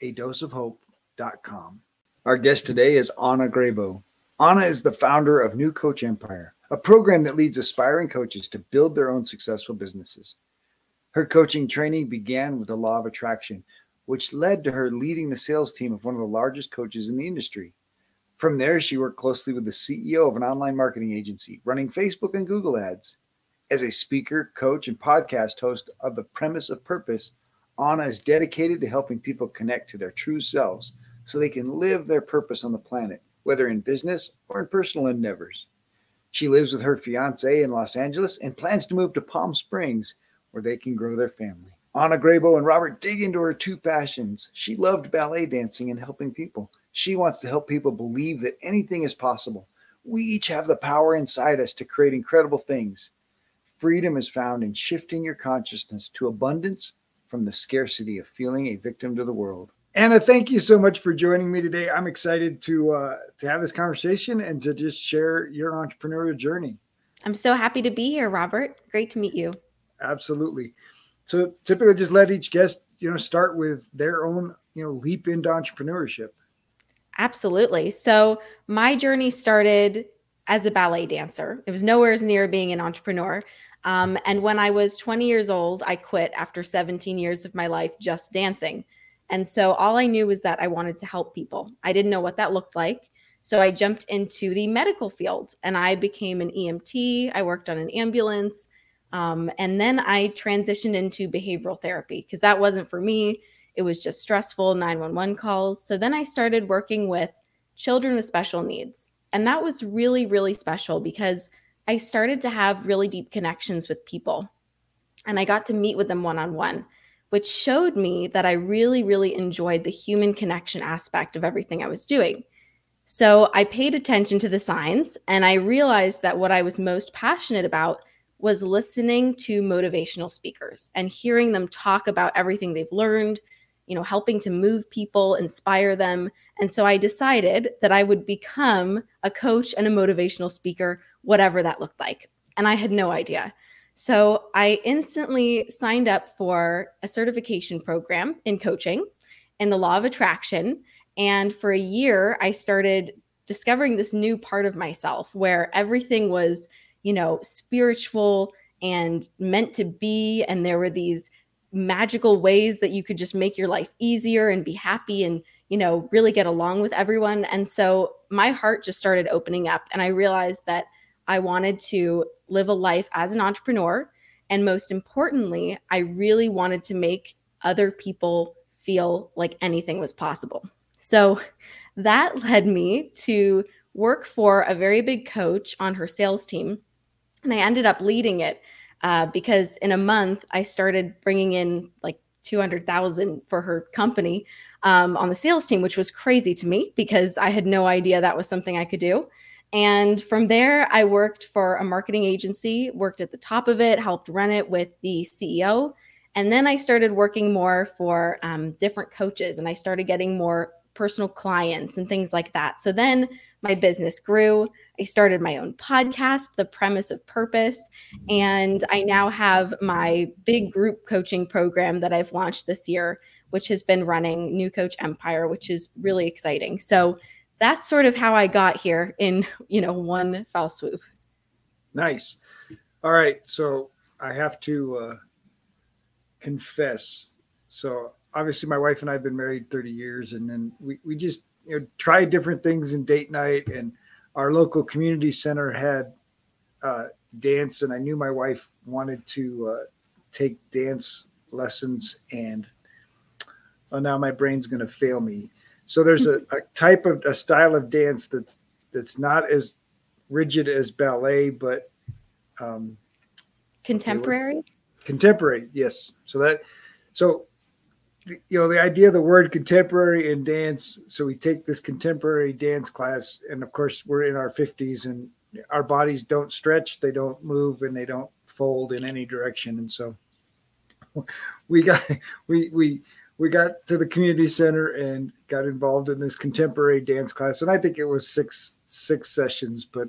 a dose of hope.com. Our guest today is Anna Grabow. Anna is the founder of New Coach Empire, a program that leads aspiring coaches to build their own successful businesses. Her coaching training began with the law of attraction, which led to her leading the sales team of one of the largest coaches in the industry. From there, she worked closely with the CEO of an online marketing agency, running Facebook and Google ads. As a speaker, coach, and podcast host of The Premise of Purpose, Anna is dedicated to helping people connect to their true selves so they can live their purpose on the planet, whether in business or in personal endeavors. She lives with her fiance in Los Angeles and plans to move to Palm Springs where they can grow their family. Anna Grabow and Robert dig into her two passions. She loved ballet dancing and helping people. She wants to help people believe that anything is possible. We each have the power inside us to create incredible things. Freedom is found in shifting your consciousness to abundance from the scarcity of feeling a victim to the world. Anna, thank you so much for joining me today. I'm excited to uh, to have this conversation and to just share your entrepreneurial journey. I'm so happy to be here, Robert. Great to meet you. Absolutely. So typically, just let each guest you know start with their own you know leap into entrepreneurship. Absolutely. So my journey started as a ballet dancer. It was nowhere as near being an entrepreneur. Um, and when I was 20 years old, I quit after 17 years of my life just dancing. And so all I knew was that I wanted to help people. I didn't know what that looked like. So I jumped into the medical field and I became an EMT. I worked on an ambulance. Um, and then I transitioned into behavioral therapy because that wasn't for me. It was just stressful 911 calls. So then I started working with children with special needs. And that was really, really special because I started to have really deep connections with people and I got to meet with them one on one, which showed me that I really, really enjoyed the human connection aspect of everything I was doing. So I paid attention to the signs and I realized that what I was most passionate about was listening to motivational speakers and hearing them talk about everything they've learned, you know, helping to move people, inspire them. And so I decided that I would become a coach and a motivational speaker whatever that looked like. And I had no idea. So I instantly signed up for a certification program in coaching in the law of attraction. And for a year, I started discovering this new part of myself where everything was, you know, spiritual and meant to be. And there were these magical ways that you could just make your life easier and be happy and, you know, really get along with everyone. And so my heart just started opening up. And I realized that I wanted to live a life as an entrepreneur. And most importantly, I really wanted to make other people feel like anything was possible. So that led me to work for a very big coach on her sales team. And I ended up leading it uh, because in a month, I started bringing in like 200,000 for her company um, on the sales team, which was crazy to me because I had no idea that was something I could do. And from there, I worked for a marketing agency, worked at the top of it, helped run it with the CEO. And then I started working more for um, different coaches and I started getting more personal clients and things like that. So then my business grew. I started my own podcast, The Premise of Purpose. And I now have my big group coaching program that I've launched this year, which has been running New Coach Empire, which is really exciting. So that's sort of how I got here in, you know, one fell swoop. Nice. All right. So I have to uh, confess. So obviously my wife and I've been married 30 years, and then we we just you know tried different things in date night, and our local community center had uh, dance, and I knew my wife wanted to uh, take dance lessons, and well, now my brain's going to fail me. So there's a, a type of a style of dance that's that's not as rigid as ballet, but um, contemporary. Contemporary, yes. So that so you know the idea of the word contemporary in dance so we take this contemporary dance class and of course we're in our 50s and our bodies don't stretch they don't move and they don't fold in any direction and so we got we we we got to the community center and got involved in this contemporary dance class. And i think it was six six sessions but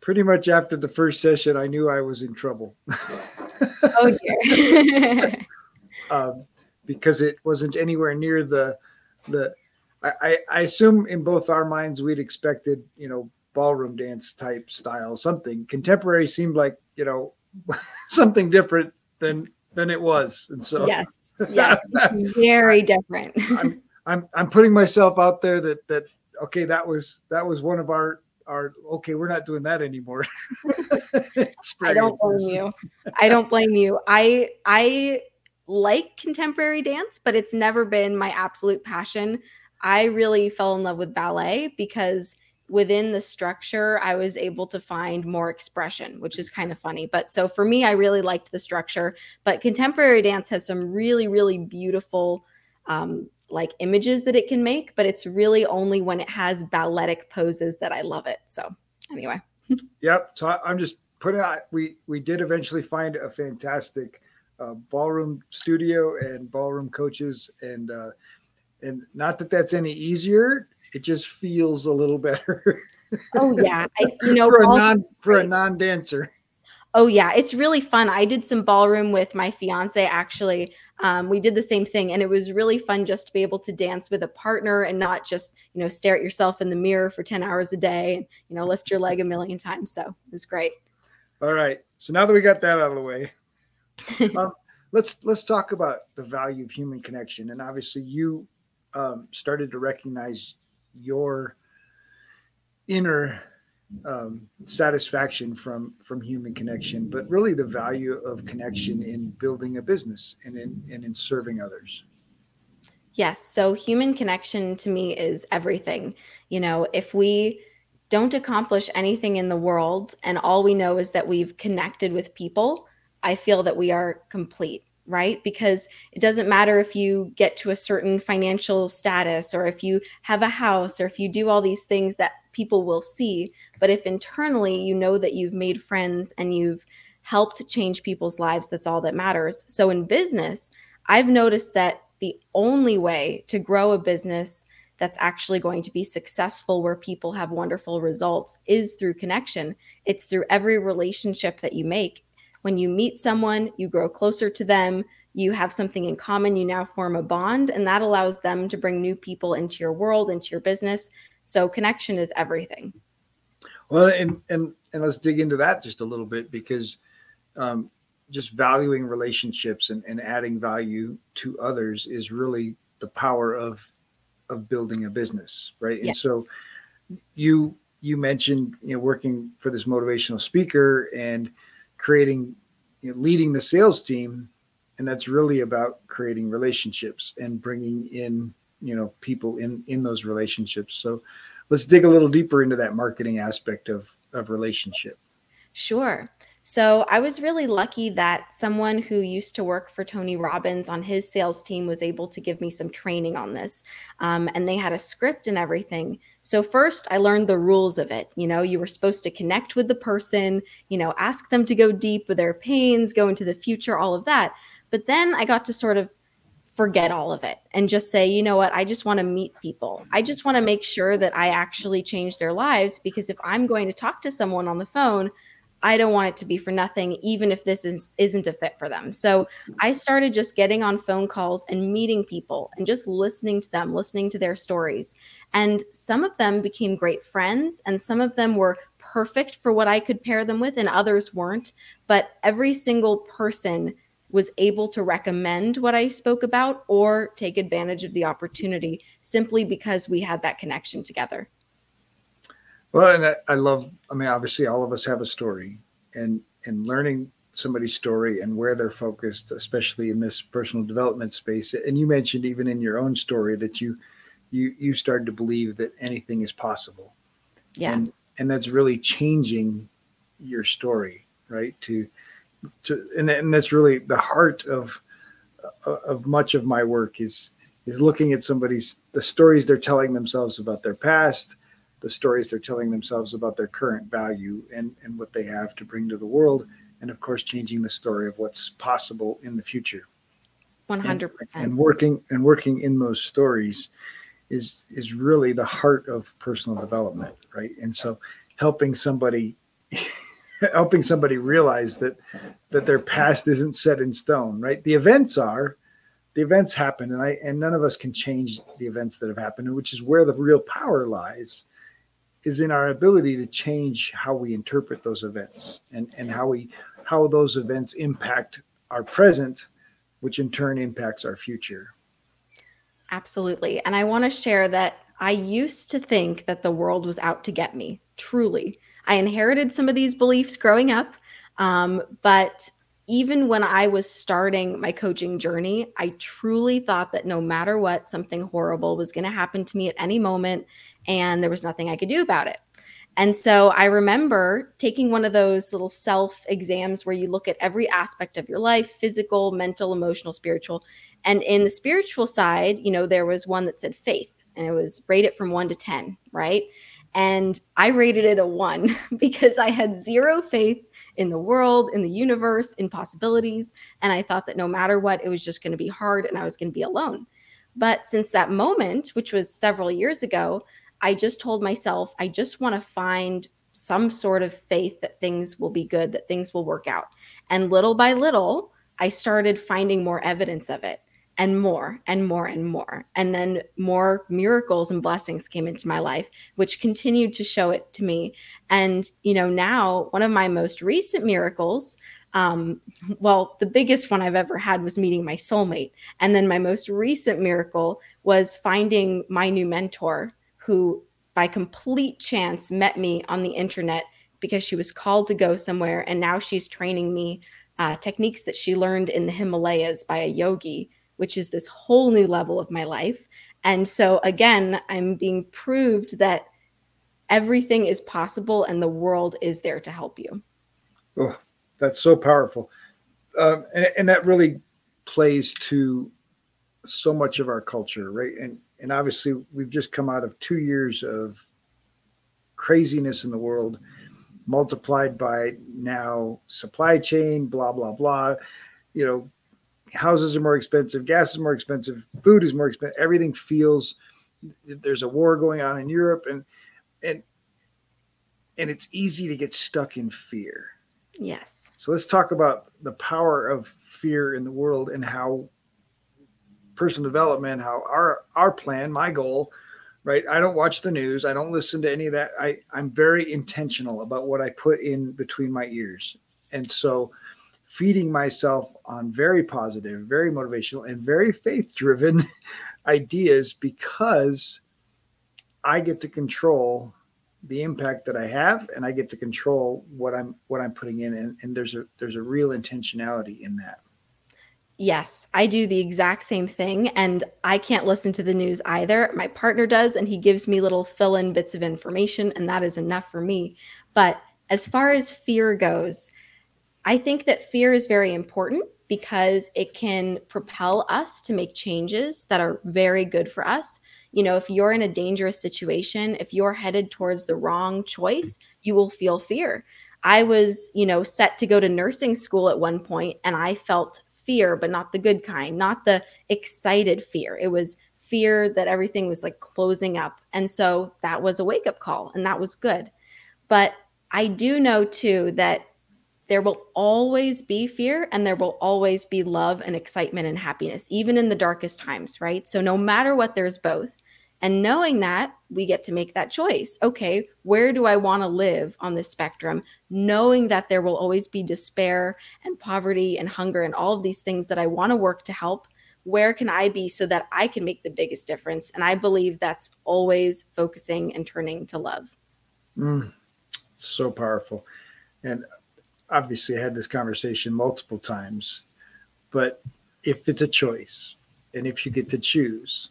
pretty much after the first session i knew i was in trouble. Oh dear. Um, because it wasn't anywhere near the the I, I assume in both our minds we'd expected you know ballroom dance type style something. Contemporary seemed like you know something different than than it was. And so yes yes. Very different. I'm, I'm i'm putting myself out there that that okay that was that was one of our our okay we're not doing that anymore. I don't blame you. I don't blame you. I i like contemporary dance, but it's never been my absolute passion. I really fell in love with ballet because within the structure, I was able to find more expression, which is kind of funny. But so for me, I really liked the structure. But contemporary dance has some really, really beautiful um, like images that it can make, but it's really only when it has balletic poses that I love it. So anyway. yep. So I, I'm just putting out, we, we did eventually find a fantastic uh, ballroom studio and ballroom coaches, and uh, and not that that's any easier. It just feels a little better. oh yeah, I, you know, for a non for a non dancer. Oh yeah, it's really fun. I did some ballroom with my fiance actually. Um, we did the same thing, and it was really fun just to be able to dance with a partner and not just you know stare at yourself in the mirror for ten hours a day and you know lift your leg a million times. So it was great. All right, so now that we got that out of the way, um, let's let's talk about the value of human connection. And obviously, you um, started to recognize your inner um, satisfaction from from human connection, but really the value of connection in building a business and in and in serving others. Yes. So human connection to me is everything. You know, if we don't accomplish anything in the world and all we know is that we've connected with people, I feel that we are complete, right? Because it doesn't matter if you get to a certain financial status or if you have a house or if you do all these things that people will see. But if internally you know that you've made friends and you've helped change people's lives, that's all that matters. So in business, I've noticed that the only way to grow a business that's actually going to be successful where people have wonderful results is through connection. It's through every relationship that you make when you meet someone, you grow closer to them, you have something in common, you now form a bond, and that allows them to bring new people into your world, into your business. So connection is everything. Well, and and and let's dig into that just a little bit because um, just valuing relationships and, and adding value to others is really the power of of building a business, right? Yes. And so you you mentioned you know working for this motivational speaker and creating, you know, leading the sales team, and that's really about creating relationships and bringing in, you know, people in in those relationships. So, let's dig a little deeper into that marketing aspect of of relationship. Sure. So I was really lucky that someone who used to work for Tony Robbins on his sales team was able to give me some training on this. Um, and they had a script and everything. So, first, I learned the rules of it. You know, you were supposed to connect with the person, you know, ask them to go deep with their pains, go into the future, all of that. But then I got to sort of forget all of it and just say, you know what, I just want to meet people. I just want to make sure that I actually change their lives because if I'm going to talk to someone on the phone, I don't want it to be for nothing, even if this is, isn't a fit for them. So I started just getting on phone calls and meeting people and just listening to them, listening to their stories. And some of them became great friends, and some of them were perfect for what I could pair them with, and others weren't. But every single person was able to recommend what I spoke about or take advantage of the opportunity simply because we had that connection together. Well, and I, I love, I mean, obviously all of us have a story and, and learning somebody's story and where they're focused, especially in this personal development space. And you mentioned even in your own story that you, you, you started to believe that anything is possible. Yeah. And, and that's really changing your story, right? To, to and, and that's really the heart of uh, of much of my work is is looking at somebody's the stories they're telling themselves about their past the stories they're telling themselves about their current value and and what they have to bring to the world and of course changing the story of what's possible in the future. 100% and, and working and working in those stories is is really the heart of personal development right? And so helping somebody helping somebody realize that that their past isn't set in stone right? The events are the events happen and i and none of us can change the events that have happened which is where the real power lies is in our ability to change how we interpret those events and and how we how those events impact our present which in turn impacts our future absolutely and i want to share that i used to think that the world was out to get me truly I inherited some of these beliefs growing up. Um, but even when I was starting my coaching journey, I truly thought that no matter what, something horrible was going to happen to me at any moment, and there was nothing I could do about it. And so I remember taking one of those little self exams where you look at every aspect of your life physical, mental, emotional, spiritual. And in the spiritual side, you know, there was one that said faith, and it was rated from one to 10, right? And I rated it a one because I had zero faith in the world, in the universe, in possibilities. And I thought that no matter what, it was just going to be hard and I was going to be alone. But since that moment, which was several years ago, I just told myself, I just want to find some sort of faith that things will be good, that things will work out. And little by little, I started finding more evidence of it and more and more and more. And then more miracles and blessings came into my life, which continued to show it to me. And, you know, now one of my most recent miracles, um, well, the biggest one I've ever had was meeting my soulmate. And then my most recent miracle was finding my new mentor who, by complete chance, met me on the internet because she was called to go somewhere. And now she's training me uh, techniques that she learned in the Himalayas by a yogi which is this whole new level of my life. And so, again, I'm being proved that everything is possible and the world is there to help you. Oh, that's so powerful. Um, and, and that really plays to so much of our culture, right? And and obviously we've just come out of two years of craziness in the world, multiplied by now supply chain, blah blah blah. You know, houses are more expensive, gas is more expensive, food is more expensive. Everything feels there's a war going on in Europe, and and and it's easy to get stuck in fear. Yes. So let's talk about the power of fear in the world and how personal development, how our our plan, my goal, right? I don't watch the news. I don't listen to any of that. I I'm very intentional about what I put in between my ears. And so feeding myself on very positive, very motivational, and very faith driven ideas because I get to control the impact that I have and I get to control what I'm what I'm putting in and, and there's a there's a real intentionality in that. Yes, I do the exact same thing and I can't listen to the news either. My partner does and he gives me little fill-in bits of information and that is enough for me. But as far as fear goes, I think that fear is very important because it can propel us to make changes that are very good for us. You know, if you're in a dangerous situation, if you're headed towards the wrong choice, you will feel fear. I was, you know, set to go to nursing school at one point and I felt fear, but not the good kind, not the excited fear. It was fear that everything was like closing up. And so that was a wake up call and that was good. But I do know too that there will always be fear and there will always be love and excitement and happiness, even in the darkest times, right? So, no matter what, there's both. And knowing that, we get to make that choice. Okay, where do I want to live on this spectrum? Knowing that there will always be despair and poverty and hunger and all of these things that I want to work to help. Where can I be so that I can make the biggest difference? And I believe that's always focusing and turning to love. Mm, so powerful. And obviously, I had this conversation multiple times, but if it's a choice and if you get to choose,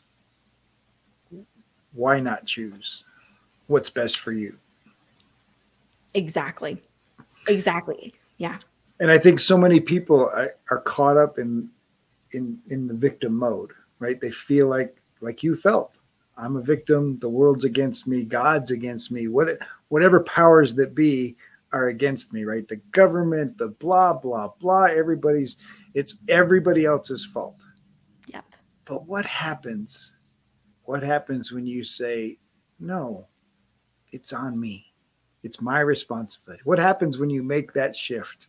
why not choose what's best for you? Exactly. Exactly. Yeah. And I think so many people are, are caught up in in in the victim mode, right? They feel like like you felt. I'm a victim. The world's against me. God's against me. What whatever powers that be are against me, right? The government, the blah blah blah. Everybody's it's everybody else's fault. Yep. But what happens what happens when you say, no, it's on me? It's my responsibility. What happens when you make that shift?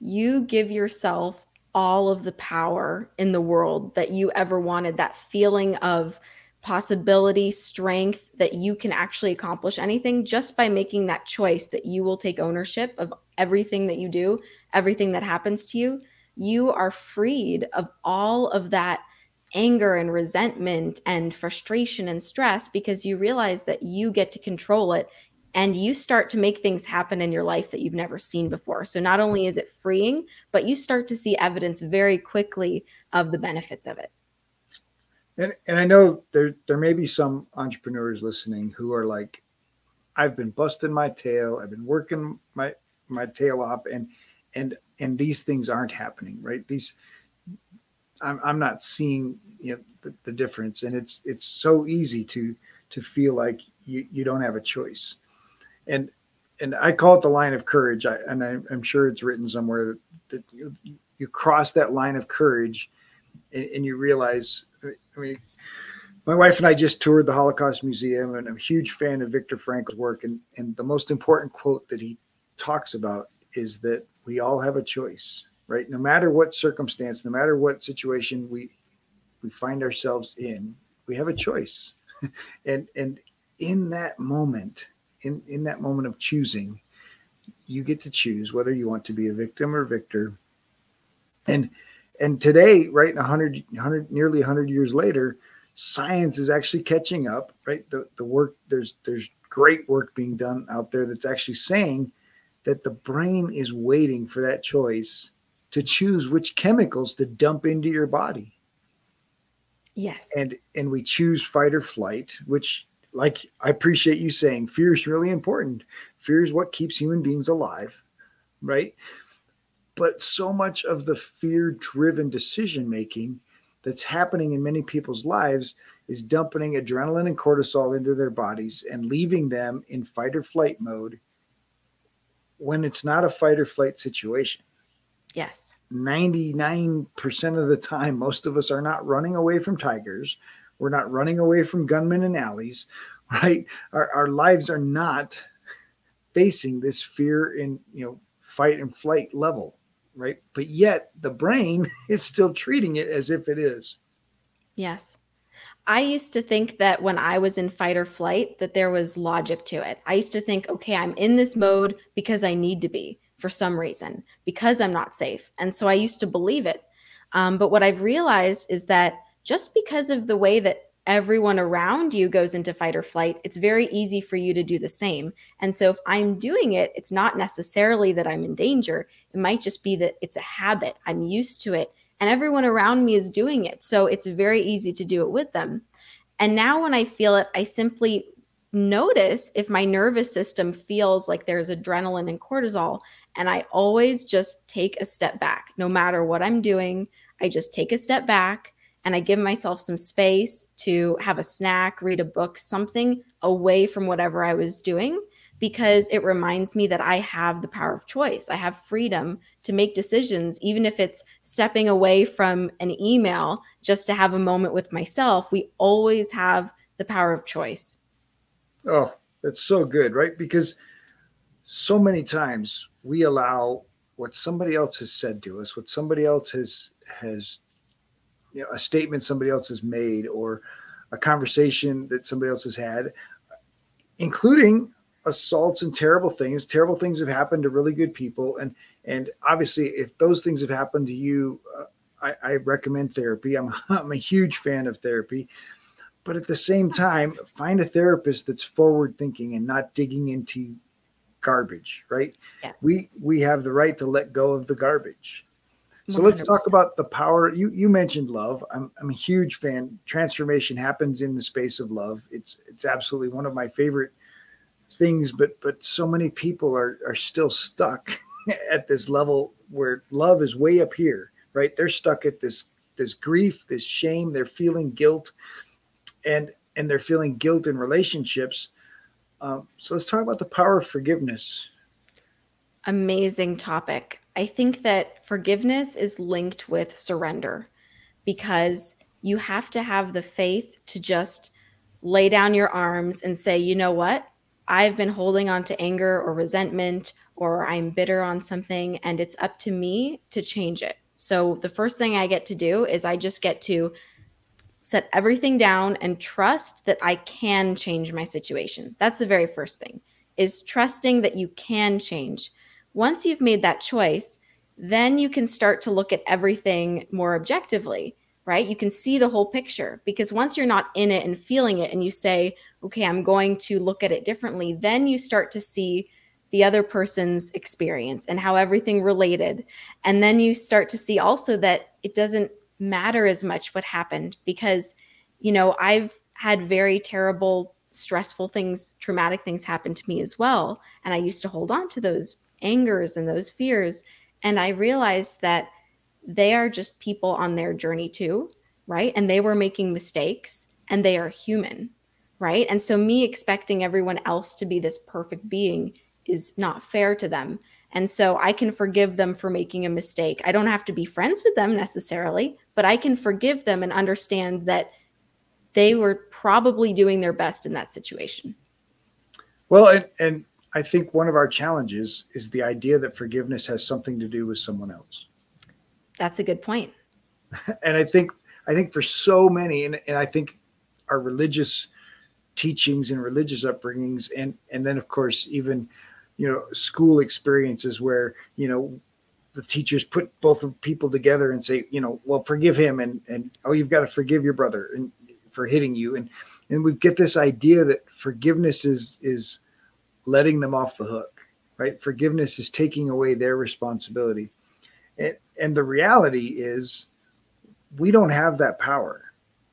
You give yourself all of the power in the world that you ever wanted, that feeling of possibility, strength that you can actually accomplish anything just by making that choice that you will take ownership of everything that you do, everything that happens to you. You are freed of all of that anger and resentment and frustration and stress because you realize that you get to control it and you start to make things happen in your life that you've never seen before. So not only is it freeing, but you start to see evidence very quickly of the benefits of it. And, and I know there there may be some entrepreneurs listening who are like, I've been busting my tail, I've been working my my tail off, and and and these things aren't happening, right? These I'm, I'm not seeing you know, the, the difference, and it's it's so easy to to feel like you, you don't have a choice, and and I call it the line of courage. I, and I, am sure it's written somewhere that, you, you, cross that line of courage, and, and you realize. I mean, my wife and I just toured the Holocaust Museum, and I'm a huge fan of Viktor Frankl's work. And, and the most important quote that he talks about is that we all have a choice right? No matter what circumstance, no matter what situation we we find ourselves in, we have a choice. and and in that moment, in in that moment of choosing, you get to choose whether you want to be a victim or victor. And and today, right, 100, 100 nearly 100 years later, science is actually catching up, right? The the work there's there's great work being done out there that's actually saying that the brain is waiting for that choice to choose which chemicals to dump into your body. Yes. And and we choose fight or flight, which like I appreciate you saying fear is really important. Fear is what keeps human beings alive, right? But so much of the fear driven decision making that's happening in many people's lives is dumping adrenaline and cortisol into their bodies and leaving them in fight or flight mode when it's not a fight or flight situation. Yes. 99% of the time, most of us are not running away from tigers. We're not running away from gunmen and alleys, right? Our, our lives are not facing this fear in, you know, fight and flight level, right? But yet the brain is still treating it as if it is. Yes. I used to think that when I was in fight or flight that there was logic to it. I used to think, okay, I'm in this mode because I need to be for some reason because I'm not safe. And so I used to believe it. Um, but what I've realized is that just because of the way that everyone around you goes into fight or flight, it's very easy for you to do the same. And so if I'm doing it, it's not necessarily that I'm in danger. It might just be that it's a habit. I'm used to it and everyone around me is doing it. So it's very easy to do it with them. And now when I feel it, I simply notice if my nervous system feels like there's adrenaline and cortisol and I always just take a step back. No matter what I'm doing, I just take a step back and I give myself some space to have a snack, read a book, something away from whatever I was doing because it reminds me that I have the power of choice. I have freedom to make decisions, even if it's stepping away from an email just to have a moment with myself. We always have the power of choice. Oh, that's so good, right? Because so many times we allow what somebody else has said to us, what somebody else has has you know a statement somebody else has made or a conversation that somebody else has had, including assaults and terrible things. Terrible things have happened to really good people, and and obviously, if those things have happened to you, uh, I, I, recommend therapy. I'm I'm a huge fan of therapy, but at the same time, find a therapist that's forward thinking and not digging into garbage. Right? Yes. We we have the right to let go of the garbage. So let us talk about the power. You you mentioned love. I'm I'm a huge fan. Transformation happens in the space of love. It's it's absolutely one of my favorite things. But but so many people are are still stuck at this level where love is way up here, right? They're stuck at this this grief, this shame. They're feeling guilt, and and they're feeling guilt in relationships. Um, so let's talk about the power of forgiveness. Amazing topic. I think that forgiveness is linked with surrender because you have to have the faith to just lay down your arms and say, you know what? I've been holding on to anger or resentment, or I'm bitter on something, and it's up to me to change it. So the first thing I get to do is I just get to set everything down and trust that I can change my situation. That's the very first thing is trusting that you can change. Once you've made that choice, then you can start to look at everything more objectively, right? You can see the whole picture because once you're not in it and feeling it and you say, okay, I'm going to look at it differently, then you start to see the other person's experience and how everything related. And then you start to see also that it doesn't matter as much what happened because, you know, I've had very terrible, stressful things, traumatic things happen to me as well. And I used to hold on to those angers and those fears. And I realized that they are just people on their journey too, right? And they were making mistakes and they are human, right? And so, me expecting everyone else to be this perfect being is not fair to them. And so, I can forgive them for making a mistake. I don't have to be friends with them necessarily, but I can forgive them and understand that they were probably doing their best in that situation. Well, and, and I think one of our challenges is the idea that forgiveness has something to do with someone else. That's a good point. and I think I think for so many, and, and I think our religious teachings and religious upbringings, and and then of course even you know school experiences where you know the teachers put both of people together and say you know well forgive him and and oh you've got to forgive your brother and for hitting you and and we get this idea that forgiveness is is letting them off the hook, right? Forgiveness is taking away their responsibility. And, and the reality is we don't have that power,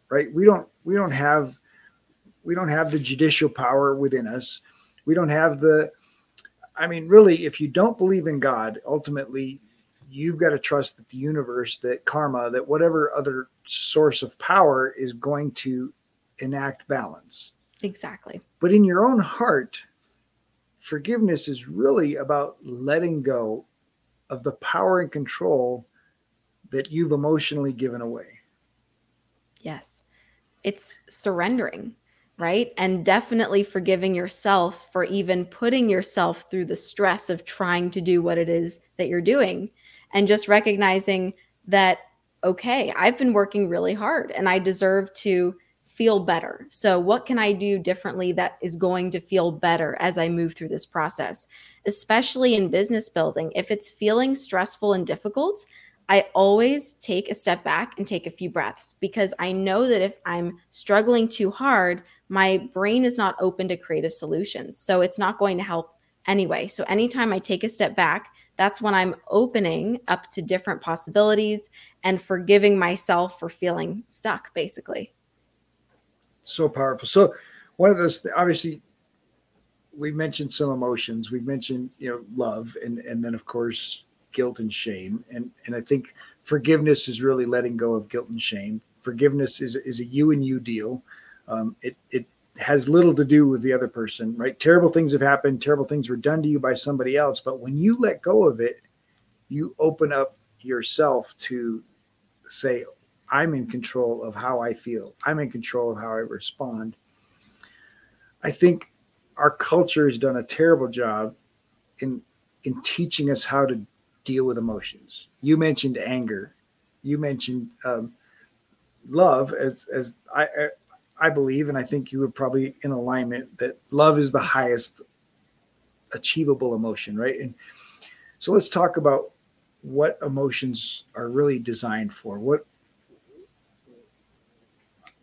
right? We don't we don't have we don't have the judicial power within us. We don't have the I mean, really, if you don't believe in God, ultimately you've got to trust that the universe, that karma, that whatever other source of power is going to enact balance. Exactly. But in your own heart, forgiveness is really about letting go of the power and control that you've emotionally given away. Yes. It's surrendering, right? And definitely forgiving yourself for even putting yourself through the stress of trying to do what it is that you're doing and just recognizing that okay, I've been working really hard and I deserve to feel better. So, what can I do differently that is going to feel better as I move through this process? Especially in business building, if it's feeling stressful and difficult, I always take a step back and take a few breaths because I know that if I'm struggling too hard, my brain is not open to creative solutions. So, it's not going to help anyway. So, anytime I take a step back, that's when I'm opening up to different possibilities and forgiving myself for feeling stuck, basically so powerful. So one of those obviously we mentioned some emotions. We mentioned you know love, and and then of course guilt and shame. And and I think forgiveness is really letting go of guilt and shame. Forgiveness is is a you and you deal. Um, it it has little to do with the other person, right? Terrible things have happened. Terrible things were done to you by somebody else. But when you let go of it, you open up yourself to say, I'm in control of how I feel. I'm in control of how I respond. I think our culture has done a terrible job in in teaching us how to deal with emotions. You mentioned anger. You mentioned um, love as as I I believe, and I think you were probably in alignment that love is the highest achievable emotion, right? And so let's talk about what emotions are really designed for. What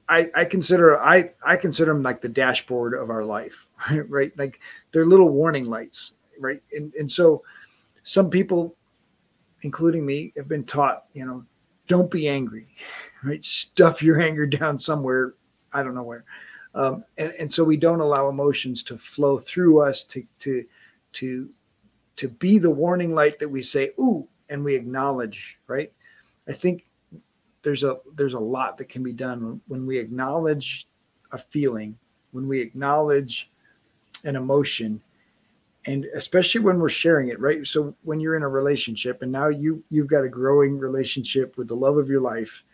I, I consider I I consider them like the dashboard of our life, right? Like they're little warning lights, right? And and so some people, including me, have been taught, you know, don't be angry, right? Stuff your anger down somewhere, I don't know where. Um, and, and so we don't allow emotions to flow through us to to to to be the warning light that we say, ooh, and we acknowledge, right? I think there's a there's a lot that can be done when, when we acknowledge a feeling, when we acknowledge an emotion, and especially when we're sharing it, right? So when you're in a relationship and now you you've got a growing relationship with the love of your life.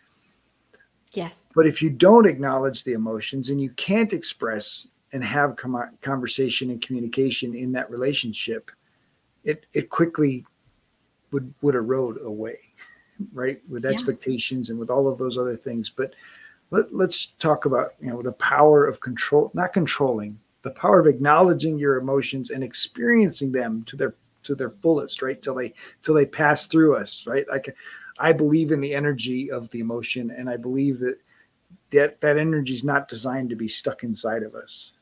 Yes. But if you don't acknowledge the emotions and you can't express and have com- conversation and communication in that relationship, it it quickly would would erode away, right? With yeah. expectations and with all of those other things. But let, let's talk about you know the power of control, not controlling, the power of acknowledging your emotions and experiencing them to their to their fullest, right? Till they till they pass through us, right? Like I believe in the energy of the emotion, and I believe that that that energy is not designed to be stuck inside of us.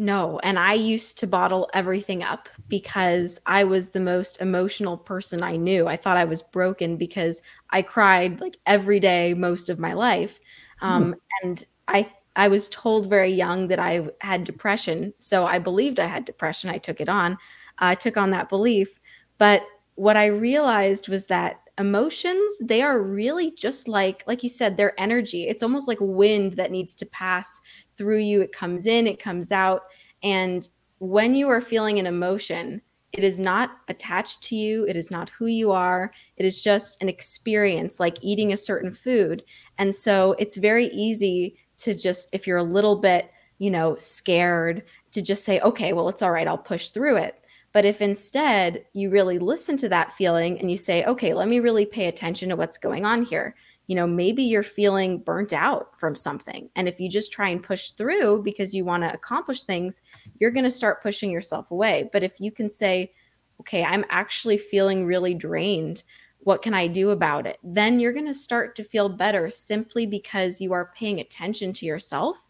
No, and I used to bottle everything up because I was the most emotional person I knew. I thought I was broken because I cried like every day most of my life. Um, mm. And I I was told very young that I had depression, so I believed I had depression. I took it on. I took on that belief, but what I realized was that emotions they are really just like like you said they're energy. It's almost like wind that needs to pass through you. It comes in it comes out. And when you are feeling an emotion it is not attached to you. It is not who you are. It is just an experience like eating a certain food. And so it's very easy to just if you're a little bit you know scared to just say okay well it's all right. I'll push through it but if instead you really listen to that feeling and you say, okay, let me really pay attention to what's going on here, you know, maybe you're feeling burnt out from something. And if you just try and push through because you want to accomplish things, you're going to start pushing yourself away. But if you can say, okay, I'm actually feeling really drained. What can I do about it? Then you're going to start to feel better simply because you are paying attention to yourself.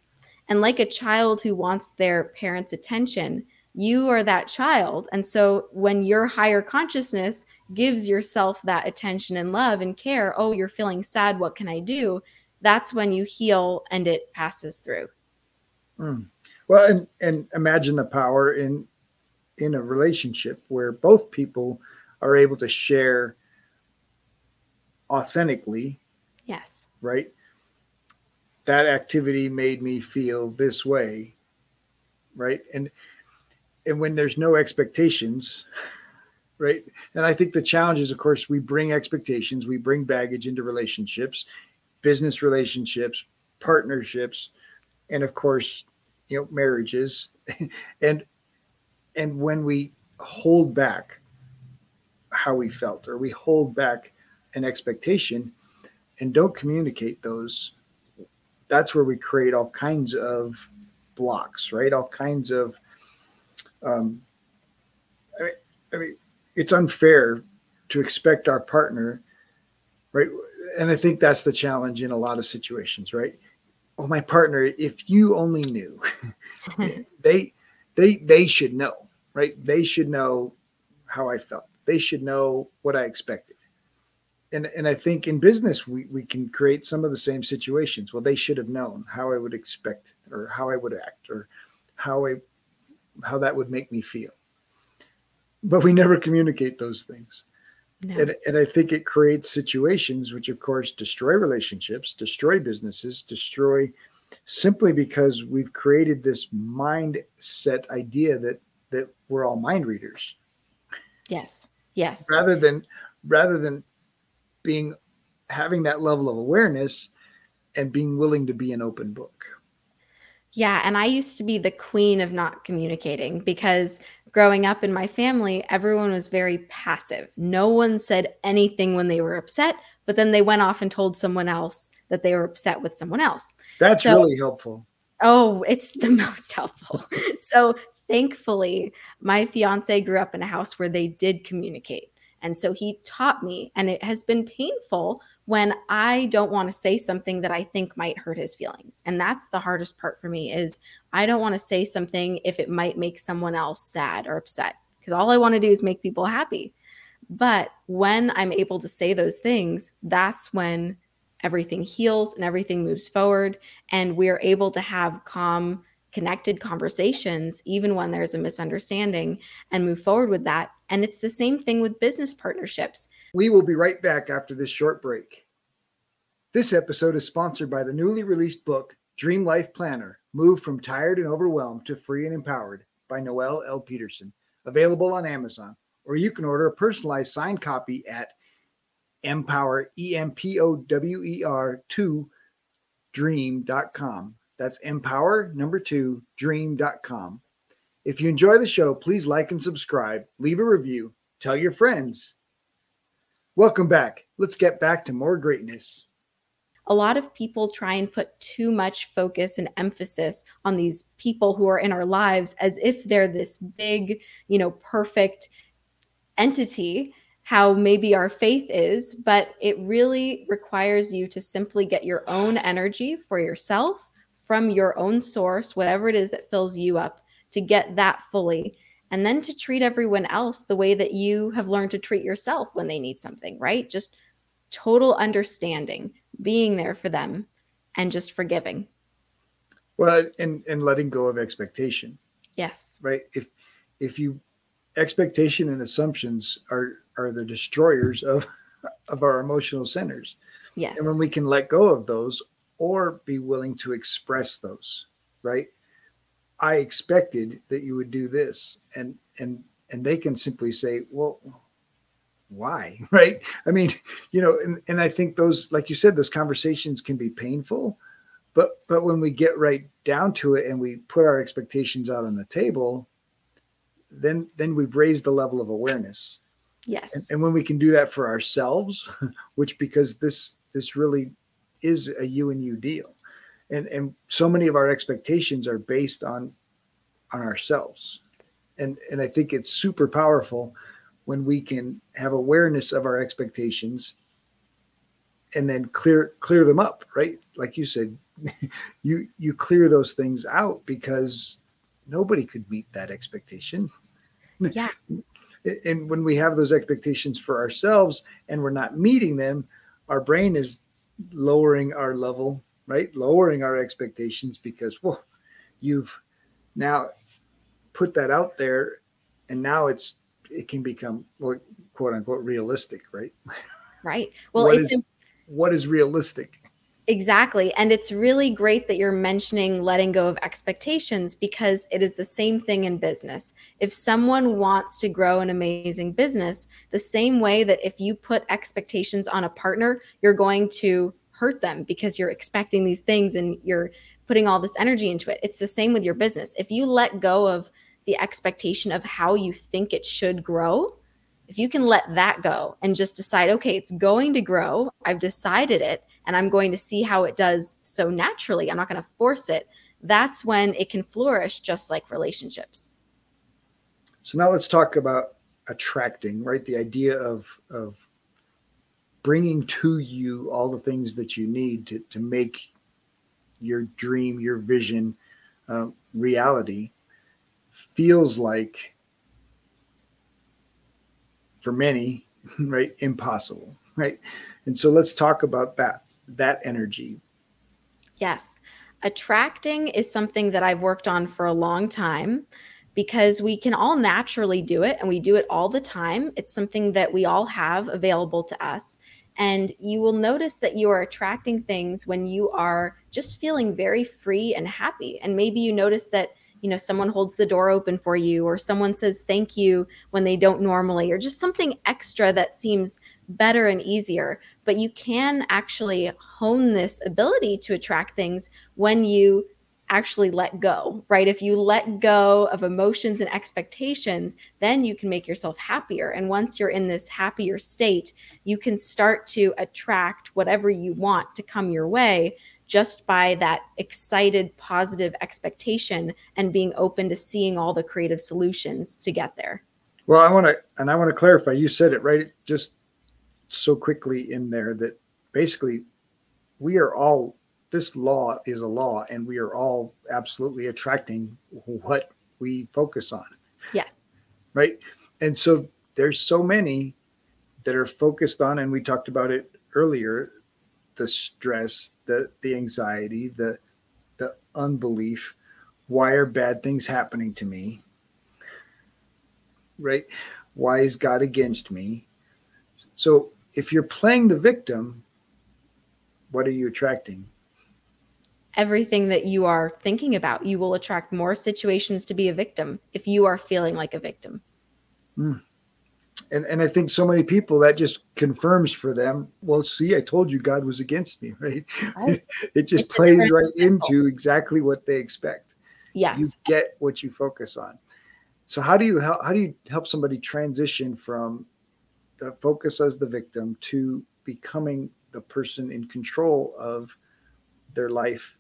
And like a child who wants their parents' attention, you are that child. And so when your higher consciousness gives yourself that attention and love and care, oh, you're feeling sad, what can I do? That's when you heal and it passes through. Mm. Well, and, and imagine the power in in a relationship where both people are able to share authentically. Yes. Right? That activity made me feel this way. Right? And and when there's no expectations right? And i think the challenge is of course we bring expectations we bring baggage into relationships business relationships partnerships and of course you know marriages. And and when we hold back how we felt or we hold back an expectation and don't communicate those that's where we create all kinds of blocks right? All kinds of um, I mean, I mean, it's unfair to expect our partner, right? And I think that's the challenge in a lot of situations, right? Oh, my partner, if you only knew, they they they should know, right? They should know how I felt. They should know what I expected. And and I think in business we, we can create some of the same situations. Well, they should have known how I would expect or how I would act or how I how that would make me feel. But we never communicate those things. No. And, and I think it creates situations which, of course, destroy relationships, destroy businesses, destroy simply because we've created this mindset idea that that we're all mind readers. Yes. Yes. Rather than rather than being having that level of awareness and being willing to be an open book. Yeah. And I used to be the queen of not communicating because growing up in my family, everyone was very passive. No one said anything when they were upset, but then they went off and told someone else that they were upset with someone else. That's so, really helpful. Oh, it's the most helpful. so thankfully, my fiance grew up in a house where they did communicate. And so he taught me, and it has been painful when I don't want to say something that I think might hurt his feelings. And that's the hardest part for me is I don't want to say something if it might make someone else sad or upset because all I want to do is make people happy. But when I'm able to say those things, that's when everything heals and everything moves forward and we're able to have calm connected conversations even when there's a misunderstanding and move forward with that and it's the same thing with business partnerships. We will be right back after this short break. This episode is sponsored by the newly released book dream life planner move from tired and overwhelmed to free and empowered by noelle l. Peterson. Available on amazon or you can order a personalized signed copy at empower e m p o w e r 2 dream.com that's empower number 2 dream.com if you enjoy the show please like and subscribe leave a review tell your friends. Welcome back. Let's get back to more greatness. A lot of people try and put too much focus and emphasis on these people who are in our lives as if they're this big, you know, perfect entity how maybe our faith is, but it really requires you to simply get your own energy for yourself from your own source, whatever it is that fills you up, to get that fully. And then to treat everyone else the way that you have learned to treat yourself when they need something, right? Just total understanding, being there for them, and just forgiving. Well, and and letting go of expectation. Yes. Right. If if you expectation and assumptions are are the destroyers of of our emotional centers. Yes. And when we can let go of those or be willing to express those, right? I expected that you would do this and and and they can simply say, "Well, why?" right? I mean, you know, and and I think those like you said those conversations can be painful, but but when we get right down to it and we put our expectations out on the table, then then we've raised the level of awareness Yes. and, and when we can do that for ourselves which because this this really is a you and you deal and and so many of our expectations are based on on ourselves. And and i think it's super powerful when we can have awareness of our expectations and then clear clear them up right? Like you said you you clear those things out because nobody could meet that expectation. Yeah. and when we have those expectations for ourselves and we're not meeting them our brain is lowering our level right lowering our expectations because well you've now put that out there and now it's it can become well, quote unquote realistic right Right. Well, What it's is- what is realistic Exactly. And it's really great that you're mentioning letting go of expectations because it is the same thing in business. If someone wants to grow an amazing business, the same way that if you put expectations on a partner, you're going to hurt them because you're expecting these things and you're putting all this energy into it. It's the same with your business. If you let go of the expectation of how you think it should grow, if you can let that go and just decide, okay, it's going to grow, I've decided it, and I'm going to see how it does so naturally, I'm not going to force it, that's when it can flourish just like relationships. So now let's talk about attracting, right? The idea of of bringing to you all the things that you need to to make your dream, your vision, uh, reality. Feels like for many, right, impossible, right? And so let's talk about that that energy. Yes. Attracting is something that I've worked on for a long time because we can all naturally do it and we do it all the time. It's something that we all have available to us. And you will notice that you are attracting things when you are just feeling very free and happy. And maybe you notice that, you know, someone holds the door open for you or someone says thank you when they don't normally, or just something extra that seems better and easier. But you can actually hone this ability to attract things when you actually let go, right? If you let go of emotions and expectations, then you can make yourself happier. And once you're in this happier state, you can start to attract whatever you want to come your way just by that excited, positive expectation and being open to seeing all the creative solutions to get there. Well, I want to, and I want to clarify. You said it right, just so quickly in there that basically we are all. This law is a law, and we are all absolutely attracting what we focus on. Yes. Right. And so there's so many that are focused on, and we talked about it earlier, the stress, the the anxiety, the the unbelief. Why are bad things happening to me? Right? Why is God against me? So if you're playing the victim, what are you attracting? Everything that you are thinking about. You will attract more situations to be a victim if you are feeling like a victim. Mm and and I think so many people that just confirms for them. Well, see, I told you God was against me, right? right. it just it's plays right into exactly what they expect. Yes, you get what you focus on. So how do you help? How do you help somebody transition from the focus as the victim to becoming the person in control of their life,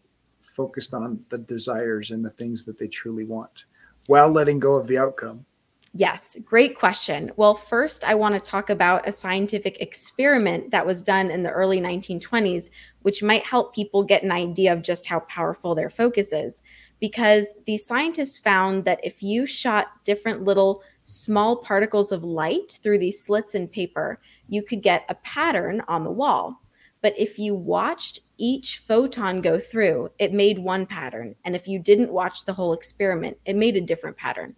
focused on the desires and the things that they truly want, while letting go of the outcome? Yes, great question. Well, first, I want to talk about a scientific experiment that was done in the early 1920s, which might help people get an idea of just how powerful their focus is. Because the scientists found that if you shot different little small particles of light through these slits in paper, you could get a pattern on the wall. But if you watched each photon go through, it made one pattern. And if you didn't watch the whole experiment, it made a different pattern.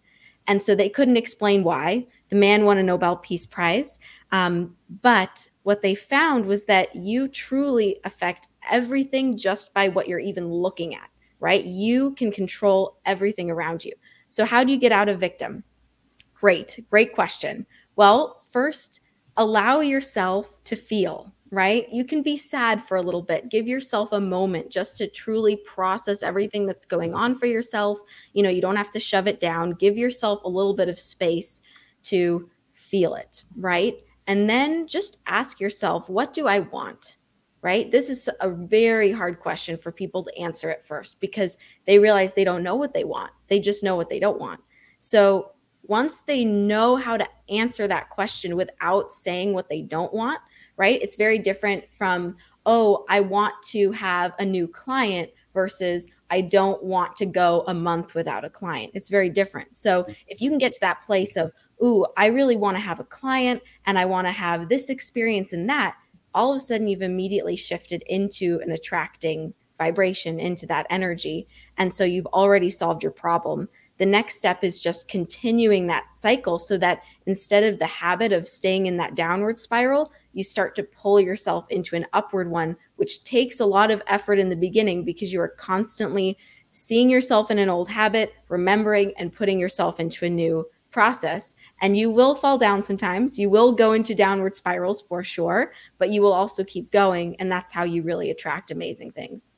And so they couldn't explain why. The man won a Nobel Peace Prize. Um, but what they found was that you truly affect everything just by what you're even looking at, right? You can control everything around you. So, how do you get out of victim? Great, great question. Well, first, allow yourself to feel, right? You can be sad for a little bit. Give yourself a moment just to truly process everything that's going on for yourself. You know, you don't have to shove it down. Give yourself a little bit of space to feel it, right? And then just ask yourself, what do I want? Right? This is a very hard question for people to answer at first because they realize they don't know what they want. They just know what they don't want. So, once they know how to answer that question without saying what they don't want, right? It's very different from, oh, I want to have a new client versus I don't want to go a month without a client. It's very different. So if you can get to that place of, ooh, I really want to have a client and I want to have this experience and that, all of a sudden you've immediately shifted into an attracting vibration into that energy. And so you've already solved your problem. The next step is just continuing that cycle so that instead of the habit of staying in that downward spiral, you start to pull yourself into an upward one, which takes a lot of effort in the beginning because you are constantly seeing yourself in an old habit, remembering and putting yourself into a new process. And you will fall down sometimes. You will go into downward spirals for sure, but you will also keep going. And that's how you really attract amazing things.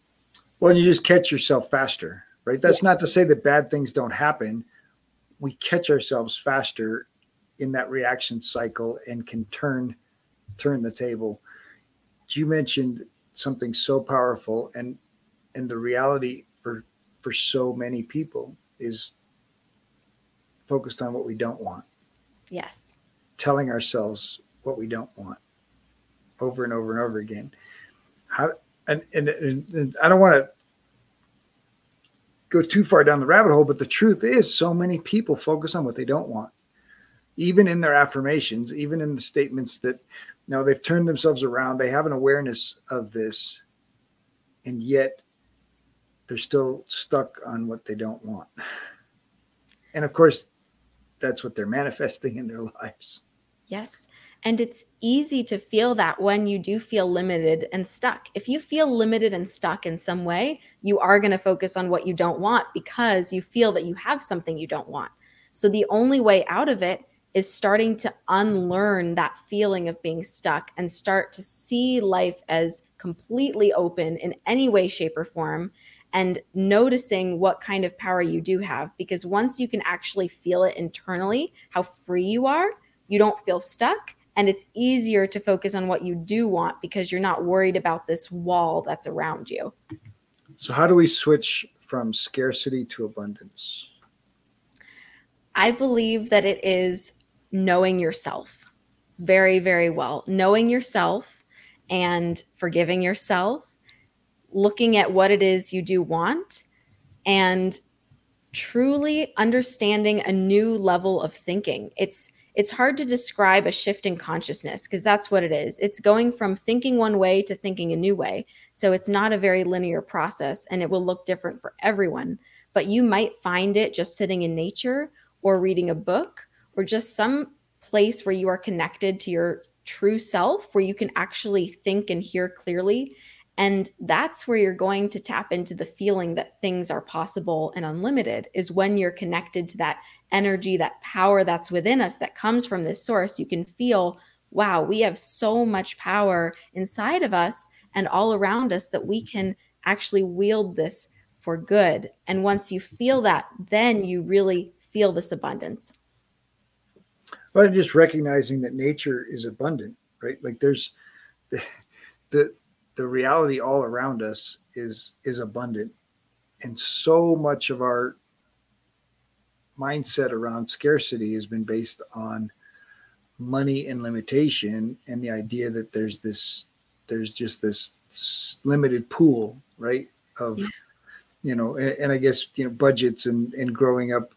Well, you just catch yourself faster, right? That's yes. not to say that bad things don't happen. We catch ourselves faster in that reaction cycle and can turn turn the table. You mentioned something so powerful, and and the reality for for so many people is focused on what we don't want. Yes. Telling ourselves what we don't want over and over and over again. How and, and, and I don't want to go too far down the rabbit hole, but the truth is so many people focus on what they don't want. Even in their affirmations, even in the statements that now they've turned themselves around. They have an awareness of this, and yet they're still stuck on what they don't want. And of course, that's what they're manifesting in their lives. Yes. And it's easy to feel that when you do feel limited and stuck. If you feel limited and stuck in some way, you are going to focus on what you don't want because you feel that you have something you don't want. So the only way out of it is starting to unlearn that feeling of being stuck and start to see life as completely open in any way, shape, or form, and noticing what kind of power you do have. Because once you can actually feel it internally, how free you are, you don't feel stuck And it's easier to focus on what you do want because you're not worried about this wall that's around you. So, how do we switch from scarcity to abundance? I believe that it is knowing yourself very, very well, knowing yourself and forgiving yourself, looking at what it is you do want, and truly understanding a new level of thinking. It's it's hard to describe a shift in consciousness because that's what it is. It's going from thinking one way to thinking a new way. So it's not a very linear process and it will look different for everyone. But you might find it just sitting in nature or reading a book or just some place where you are connected to your true self, where you can actually think and hear clearly. And that's where you're going to tap into the feeling that things are possible and unlimited, is when you're connected to that energy, that power that's within us that comes from this source. You can feel, wow, we have so much power inside of us and all around us that we can actually wield this for good. And once you feel that, then you really feel this abundance. Well, just recognizing that nature is abundant, right? Like there's the, the the reality all around us is is abundant, and so much of our mindset around scarcity has been based on money and limitation, and the idea that there's this there's just this limited pool, right? Of yeah. you know, and, and I guess you know budgets and and growing up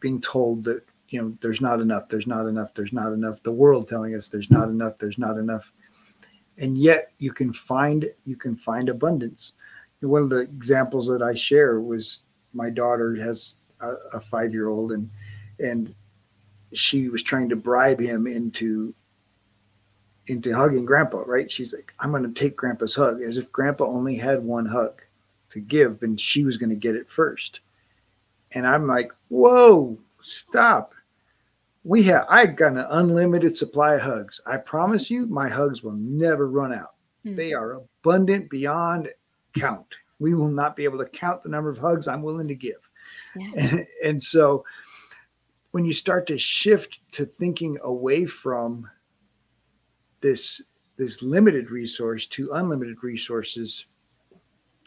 being told that you know there's not enough there's not enough there's not enough the world telling us there's not enough there's not enough and yet you can find you can find abundance one of the examples that i share was my daughter has a, a five year old and and she was trying to bribe him into into hugging grandpa right? She's like i'm going to take grandpa's hug as if grandpa only had one hug to give and she was going to get it first. And i'm like whoa stop. We have i got an unlimited supply of hugs. I promise you my hugs will never run out. Mm-hmm. they are abundant beyond count. We will not be able to count the number of hugs i'm willing to give yeah. and, and so when you start to shift to thinking away from this this limited resource to unlimited resources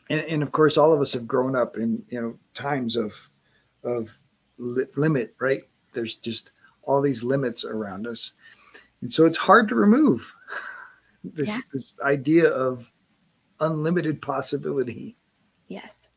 and, and of course all of us have grown up in you know times of of li- limit right there's just all these limits around us. And so it's hard to remove this, yeah. this idea of unlimited possibility. Yes.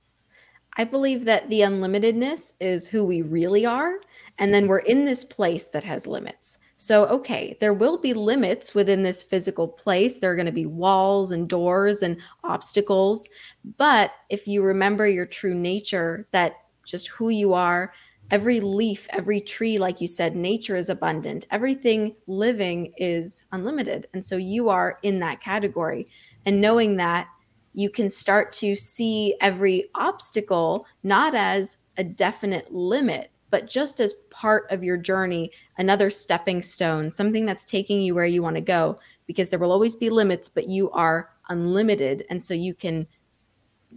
I believe that the unlimitedness is who we really are. And then we're in this place that has limits. So, okay, there will be limits within this physical place. There are going to be walls and doors and obstacles. But if you remember your true nature, that just who you are, every leaf, every tree, like you said, nature is abundant. Everything living is unlimited. And so you are in that category. And knowing that, you can start to see every obstacle not as a definite limit, but just as part of your journey, another stepping stone, something that's taking you where you want to go, because there will always be limits, but you are unlimited. And so you can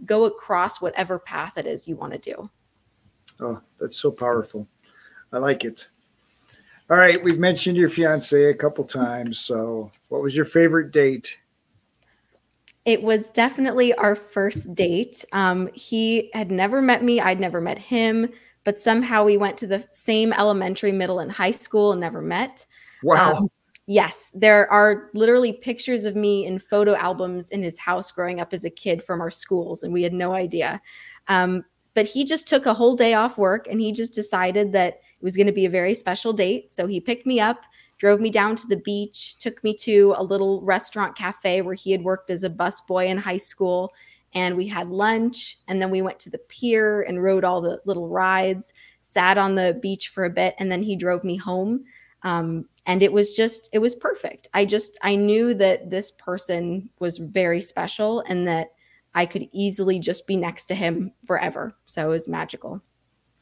go across whatever path it is you want to do. Oh, that's so powerful. I like it. All right, we've mentioned your fiance a couple times. So, what was your favorite date? It was definitely our first date. Um, he had never met me, I'd never met him, but somehow we went to the same elementary, middle, and high school and never met. Wow. Um, yes, there are literally pictures of me in photo albums in his house growing up as a kid from our schools, and we had no idea. Um, but he just took a whole day off work and he just decided that it was going to be a very special date. So he picked me up, drove me down to the beach, took me to a little restaurant cafe where he had worked as a busboy in high school. And we had lunch. And then we went to the pier and rode all the little rides, sat on the beach for a bit. And then he drove me home. Um, and it was just, it was perfect. I just, I knew that this person was very special and that I could easily just be next to him forever. So it was magical.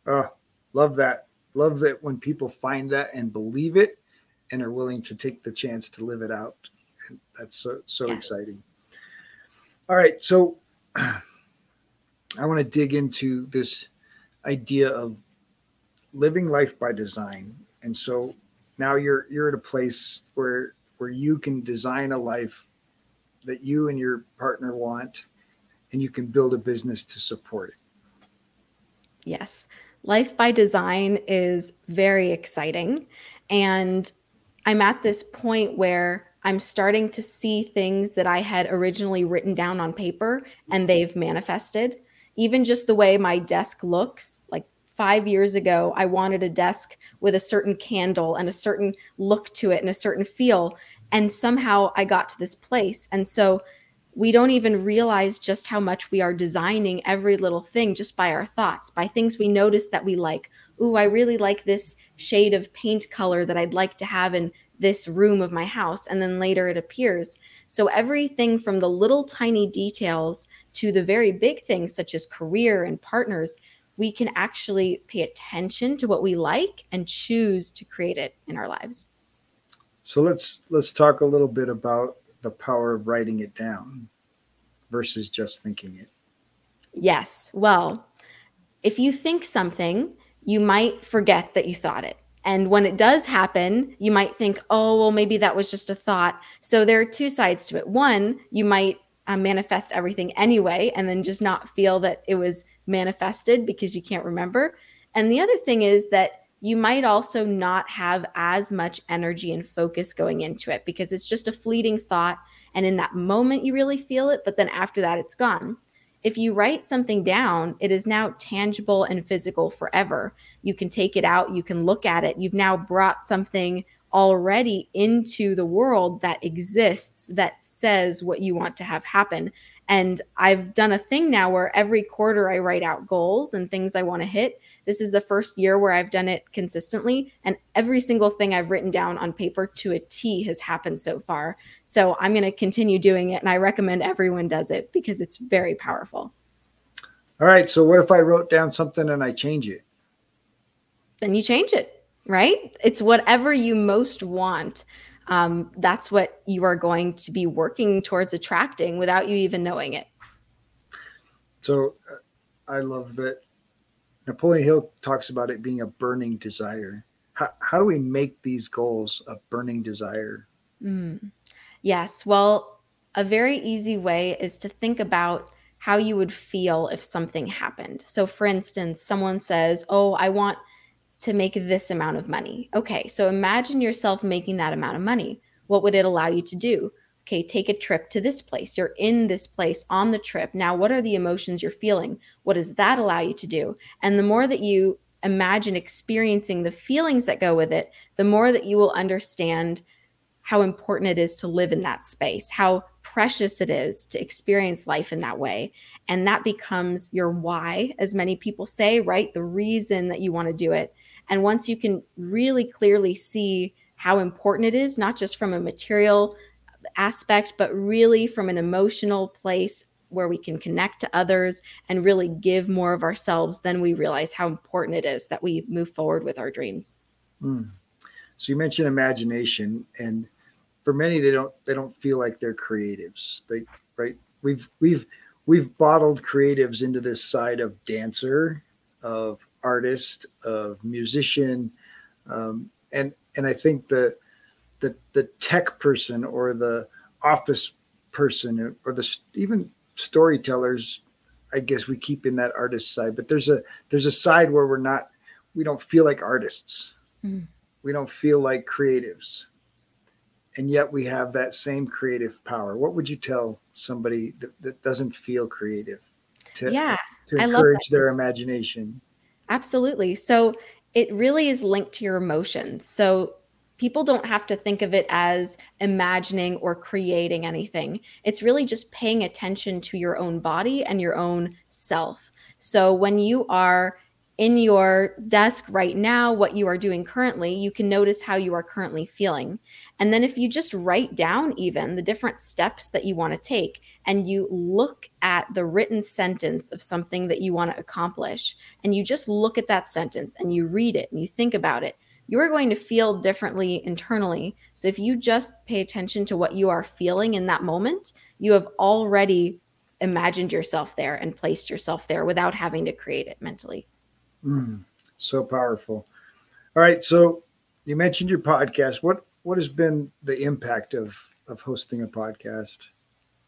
Oh, love that. Love that when people find that and believe it and are willing to take the chance to live it out. That's so so yes. exciting. All right, so I want to dig into this idea of living life by design. And so now you're you're at a place where where you can design a life that you and your partner want and you can build a business to support it. Yes. Life by design is very exciting and I'm at this point where I'm starting to see things that I had originally written down on paper and they've manifested. Even just the way my desk looks, like five years ago, I wanted a desk with a certain candle and a certain look to it and a certain feel. And somehow I got to this place. And so we don't even realize just how much we are designing every little thing just by our thoughts, by things we notice that we like. Ooh, I really like this shade of paint color that I'd like to have in this room of my house. And then later it appears. So everything from the little tiny details to the very big things, such as career and partners, we can actually pay attention to what we like and choose to create it in our lives. So let's let's talk a little bit about the power of writing it down versus just thinking it. Yes. Well, if you think something, you might forget that you thought it. And when it does happen, you might think, oh, well, maybe that was just a thought. So there are two sides to it. One, you might uh, manifest everything anyway and then just not feel that it was manifested because you can't remember. And the other thing is that you might also not have as much energy and focus going into it because it's just a fleeting thought. And in that moment, you really feel it, but then after that, it's gone. If you write something down, it is now tangible and physical forever. You can take it out, you can look at it. You've now brought something already into the world that exists that says what you want to have happen. And I've done a thing now where every quarter I write out goals and things I want to hit. This is the first year where I've done it consistently, and every single thing I've written down on paper to a T has happened so far. So I'm going to continue doing it, and I recommend everyone does it because it's very powerful. All right. So, what if I wrote down something and I change it? Then you change it, right? It's whatever you most want. Um, that's what you are going to be working towards attracting without you even knowing it. So, uh, I love that Napoleon Hill talks about it being a burning desire. How, how do we make these goals a burning desire? Mm. Yes. Well, a very easy way is to think about how you would feel if something happened. So, for instance, someone says, Oh, I want to make this amount of money. Okay. So, imagine yourself making that amount of money. What would it allow you to do? okay, take a trip to this place. You're in this place on the trip. Now, what are the emotions you're feeling? What does that allow you to do? And the more that you imagine experiencing the feelings that go with it, the more that you will understand how important it is to live in that space, how precious it is to experience life in that way. And that becomes your why, as many people say, right? The reason that you want to do it. And once you can really clearly see how important it is, not just from a material aspect, but really from an emotional place where we can connect to others and really give more of ourselves, then we realize how important it is that we move forward with our dreams. Mm. So you mentioned imagination, and for many, they don't they don't feel like they're creatives. They right? We've we've we've bottled creatives into this side of dancer, of artist, of musician, um, and and I think the the the tech person or the office person or the even storytellers i guess we keep in that artist side but there's a there's a side where we're not we don't feel like artists. Mm. we don't feel like creatives. And yet we have that same creative power. What would you tell somebody that, that doesn't feel creative to, yeah to encourage their imagination absolutely so it really is linked to your emotions so people don't have to think of it as imagining or creating anything. It's really just paying attention to your own body and your own self. So when you are in your desk right now, what you are doing currently, you can notice how you are currently feeling. And then if you just write down even the different steps that you want to take and you look at the written sentence of something that you want to accomplish and you just look at that sentence and you read it and you think about it, you are going to feel differently internally. So if you just pay attention to what you are feeling in that moment, you have already imagined yourself there and placed yourself there without having to create it mentally. Mm, so powerful. All right. So you mentioned your podcast. What what has been the impact of of hosting a podcast?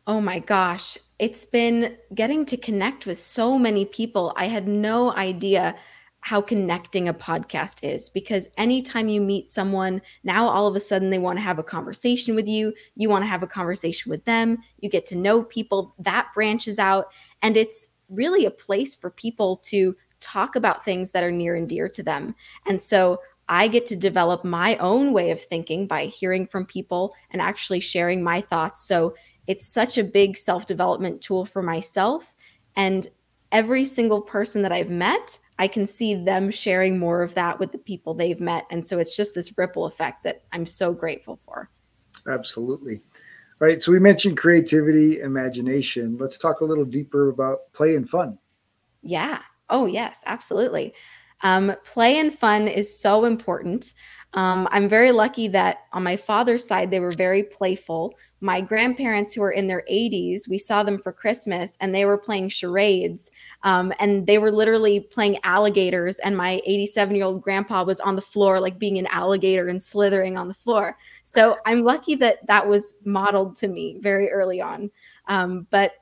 Oh my gosh, it's been getting to connect with so many people. I had no idea how connecting a podcast is because anytime you meet someone, now all of a sudden they want to have a conversation with you. You want to have a conversation with them. You get to know people, that branches out. And it's really a place for people to talk about things that are near and dear to them. And so I get to develop my own way of thinking by hearing from people and actually sharing my thoughts. So it's such a big self development tool for myself. And every single person that I've met, I can see them sharing more of that with the people they've met. And so it's just this ripple effect that I'm so grateful for. Absolutely. All right. So we mentioned creativity, imagination. Let's talk a little deeper about play and fun. Yeah. Oh, yes, absolutely. Um, play and fun is so important. Um, I'm very lucky that on my father's side, they were very playful. My grandparents, who are in their 80s, we saw them for Christmas and they were playing charades. Um, and they were literally playing alligators. And my 87 year old grandpa was on the floor, like being an alligator and slithering on the floor. So I'm lucky that that was modeled to me very early on. Um, but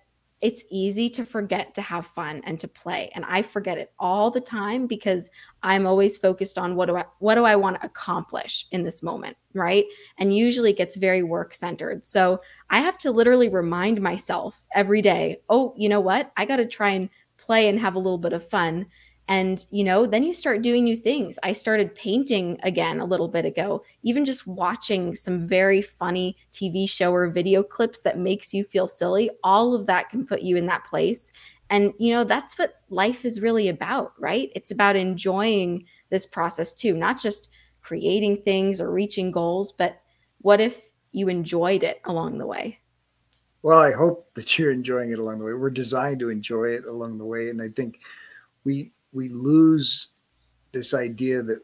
it's easy to forget to have fun and to play and i forget it all the time because i'm always focused on what do i what do i want to accomplish in this moment right? And usually it gets very work centered so i have to literally remind myself every day oh you know what? I got to try and play and have a little bit of fun and, you know, then you start doing new things. I started painting again a little bit ago, even just watching some very funny TV show or video clips that makes you feel silly. All of that can put you in that place. And, you know, that's what life is really about, right? It's about enjoying this process too, not just creating things or reaching goals, but what if you enjoyed it along the way? Well, I hope that you're enjoying it along the way. We're designed to enjoy it along the way. And I think we we lose this idea that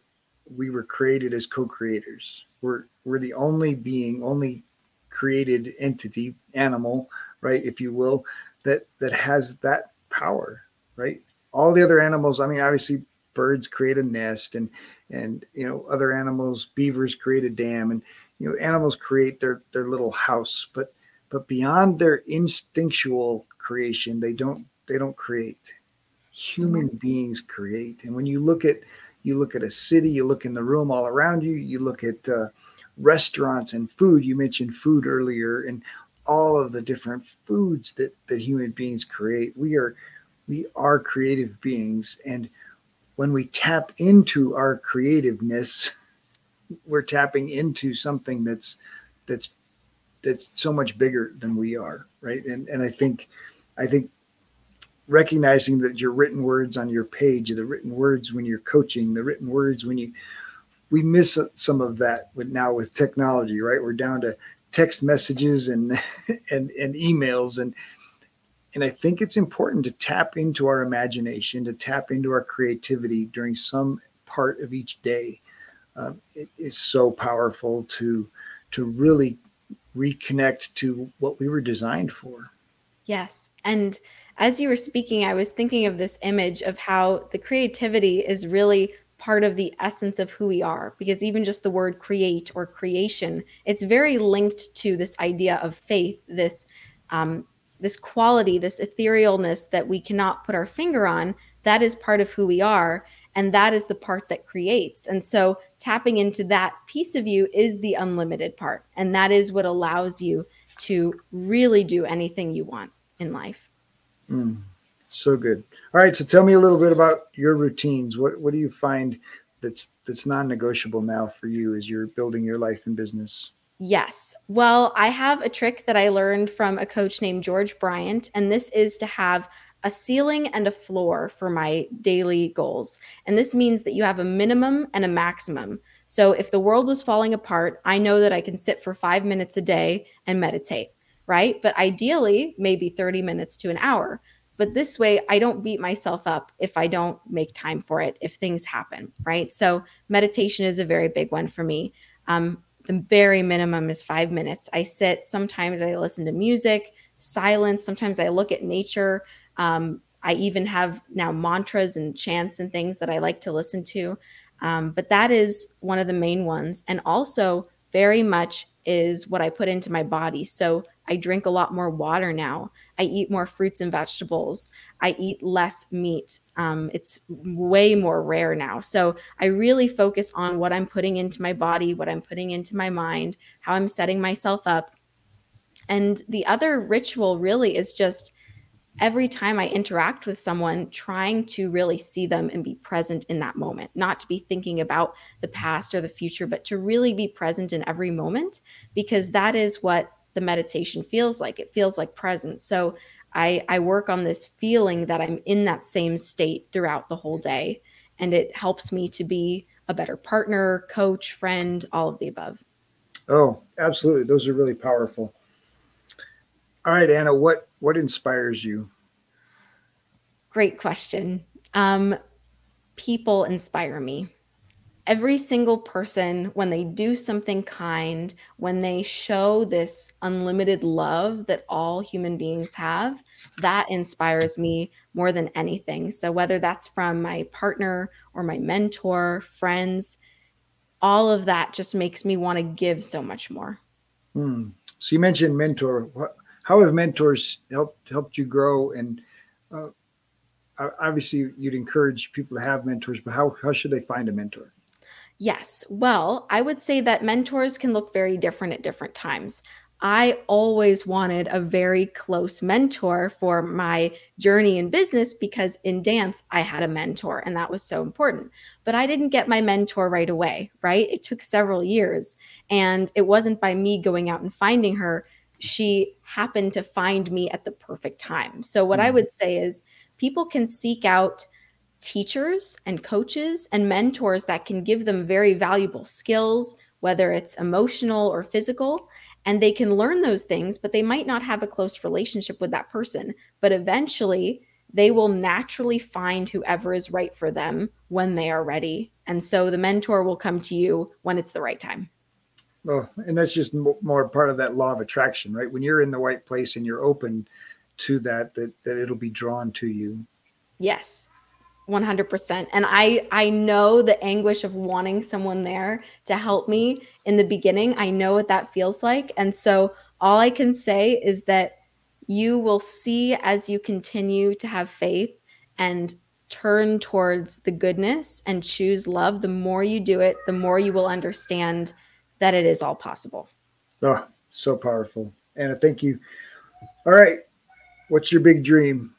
we were created as co-creators. We're we're the only being, only created entity, animal, right, if you will, that that has that power, right? All the other animals, I mean, obviously birds create a nest and and you know other animals beavers create a dam and you know animals create their their little house but but beyond their instinctual creation they don't they don't create human beings create. And when you look at you look at a city, you look in the room all around you, you look at uh, restaurants and food. You mentioned food earlier, and all of the different foods that that human beings create. We are we are creative beings, and when we tap into our creativeness, we're tapping into something that's that's that's so much bigger than we are, right? And and I think I think recognizing that your written words on your page, the written words when you're coaching, the written words when you, we miss some of that with now with technology, right? We're down to text messages and and and emails and and I think it's important to tap into our imagination, to tap into our creativity during some part of each day. Um, it is so powerful to to really reconnect to what we were designed for. Yes, and as you were speaking, I was thinking of this image of how the creativity is really part of the essence of who we are because even just the word create or creation it's very linked to this idea of faith this um, this quality this etherealness that we cannot put our finger on. That is part of who we are and that is the part that creates. And so tapping into that piece of you is the unlimited part and that is what allows you to really do anything you want in life Mm, so good. All right, so tell me a little bit about your routines. What what do you find that's that's non-negotiable now for you as you're building your life and business? Yes. Well, I have a trick that I learned from a coach named George Bryant, and this is to have a ceiling and a floor for my daily goals. And this means that you have a minimum and a maximum. So if the world was falling apart, I know that I can sit for five minutes a day and meditate right? But ideally, maybe 30 minutes to an hour. But this way, I don't beat myself up if I don't make time for it, if things happen, right? So, meditation is a very big one for me. Um, the very minimum is five minutes. I sit, sometimes I listen to music, silence, sometimes I look at nature. Um, I even have now mantras and chants and things that I like to listen to. Um, but that is one of the main ones. And also, very much is what I put into my body. So I drink a lot more water now. I eat more fruits and vegetables. I eat less meat. Um, it's way more rare now. So I really focus on what I'm putting into my body, what I'm putting into my mind, how I'm setting myself up. And the other ritual really is just every time I interact with someone, trying to really see them and be present in that moment, not to be thinking about the past or the future, but to really be present in every moment, because that is what the meditation feels like. It feels like presence. So I, I work on this feeling that I'm in that same state throughout the whole day. And it helps me to be a better partner, coach, friend, all of the above. Oh, absolutely. Those are really powerful. All right, Anna, what what inspires you? Great question. Um, people inspire me. Every single person, when they do something kind, when they show this unlimited love that all human beings have, that inspires me more than anything. So, whether that's from my partner or my mentor, friends, all of that just makes me want to give so much more. Hmm. So, you mentioned mentor. What, how have mentors helped helped you grow? And uh, obviously, you'd encourage people to have mentors, but how how should they find a mentor? Yes. Well, I would say that mentors can look very different at different times. I always wanted a very close mentor for my journey in business because in dance, I had a mentor and that was so important. But I didn't get my mentor right away, right? It took several years. And it wasn't by me going out and finding her she happened to find me at the perfect time. So, what mm-hmm. I would say is people can seek out teachers and coaches and mentors that can give them very valuable skills, whether it's emotional or physical. And they can learn those things, but they might not have a close relationship with that person. But eventually, they will naturally find whoever is right for them when they are ready. And so the mentor will come to you when it's the right time. Well, and that's just more part of that law of attraction, right? When you're in the right place and you're open to that, that that it'll be drawn to you. Yes. 100% and i i know the anguish of wanting someone there to help me in the beginning i know what that feels like and so all i can say is that you will see as you continue to have faith and turn towards the goodness and choose love the more you do it the more you will understand that it is all possible. Oh, so powerful. Anna, thank you. All right. What's your big dream?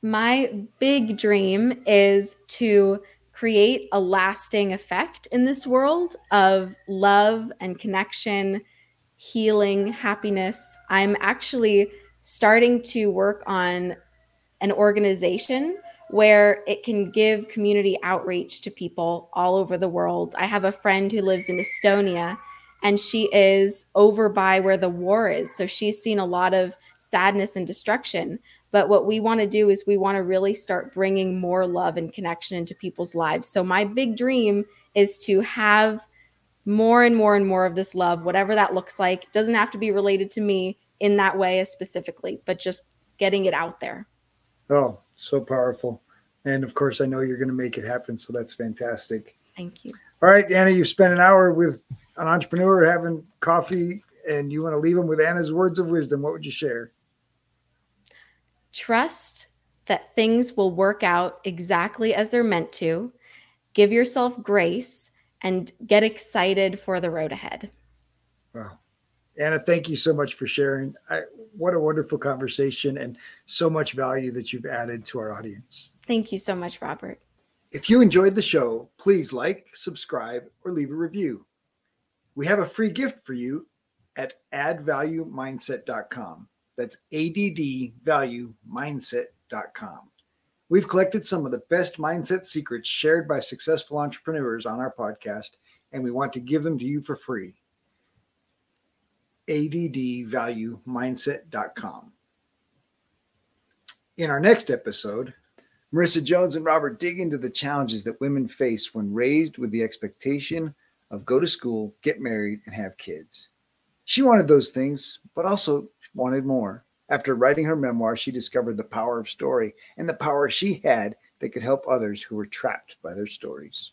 My big dream is to create a lasting effect in this world of love and connection, healing, happiness. I'm actually starting to work on an organization where it can give community outreach to people all over the world. I have a friend who lives in Estonia and she is over by where the war is. So she's seen a lot of sadness and destruction. But what we want to do is we want to really start bringing more love and connection into people's lives. So my big dream is to have more and more and more of this love, whatever that looks like. It doesn't have to be related to me in that way specifically, but just getting it out there. Oh, so powerful. And of course, I know you're going to make it happen. So that's fantastic. Thank you. All right, Anna, you've spent an hour with an entrepreneur having coffee, and you want to leave them with Anna's words of wisdom. What would you share? Trust that things will work out exactly as they're meant to. Give yourself grace and get excited for the road ahead. Wow. Anna, thank you so much for sharing. I, what a wonderful conversation and so much value that you've added to our audience. Thank you so much, Robert. If you enjoyed the show, please like, subscribe, or leave a review. We have a free gift for you at addvaluemindset.com. That's addvaluemindset.com. We've collected some of the best mindset secrets shared by successful entrepreneurs on our podcast, and we want to give them to you for free addvaluemindset.com. In our next episode, Marissa Jones and Robert dig into the challenges that women face when raised with the expectation of go to school, get married, and have kids. She wanted those things, but also wanted more. After writing her memoir, she discovered the power of story and the power she had that could help others who were trapped by their stories.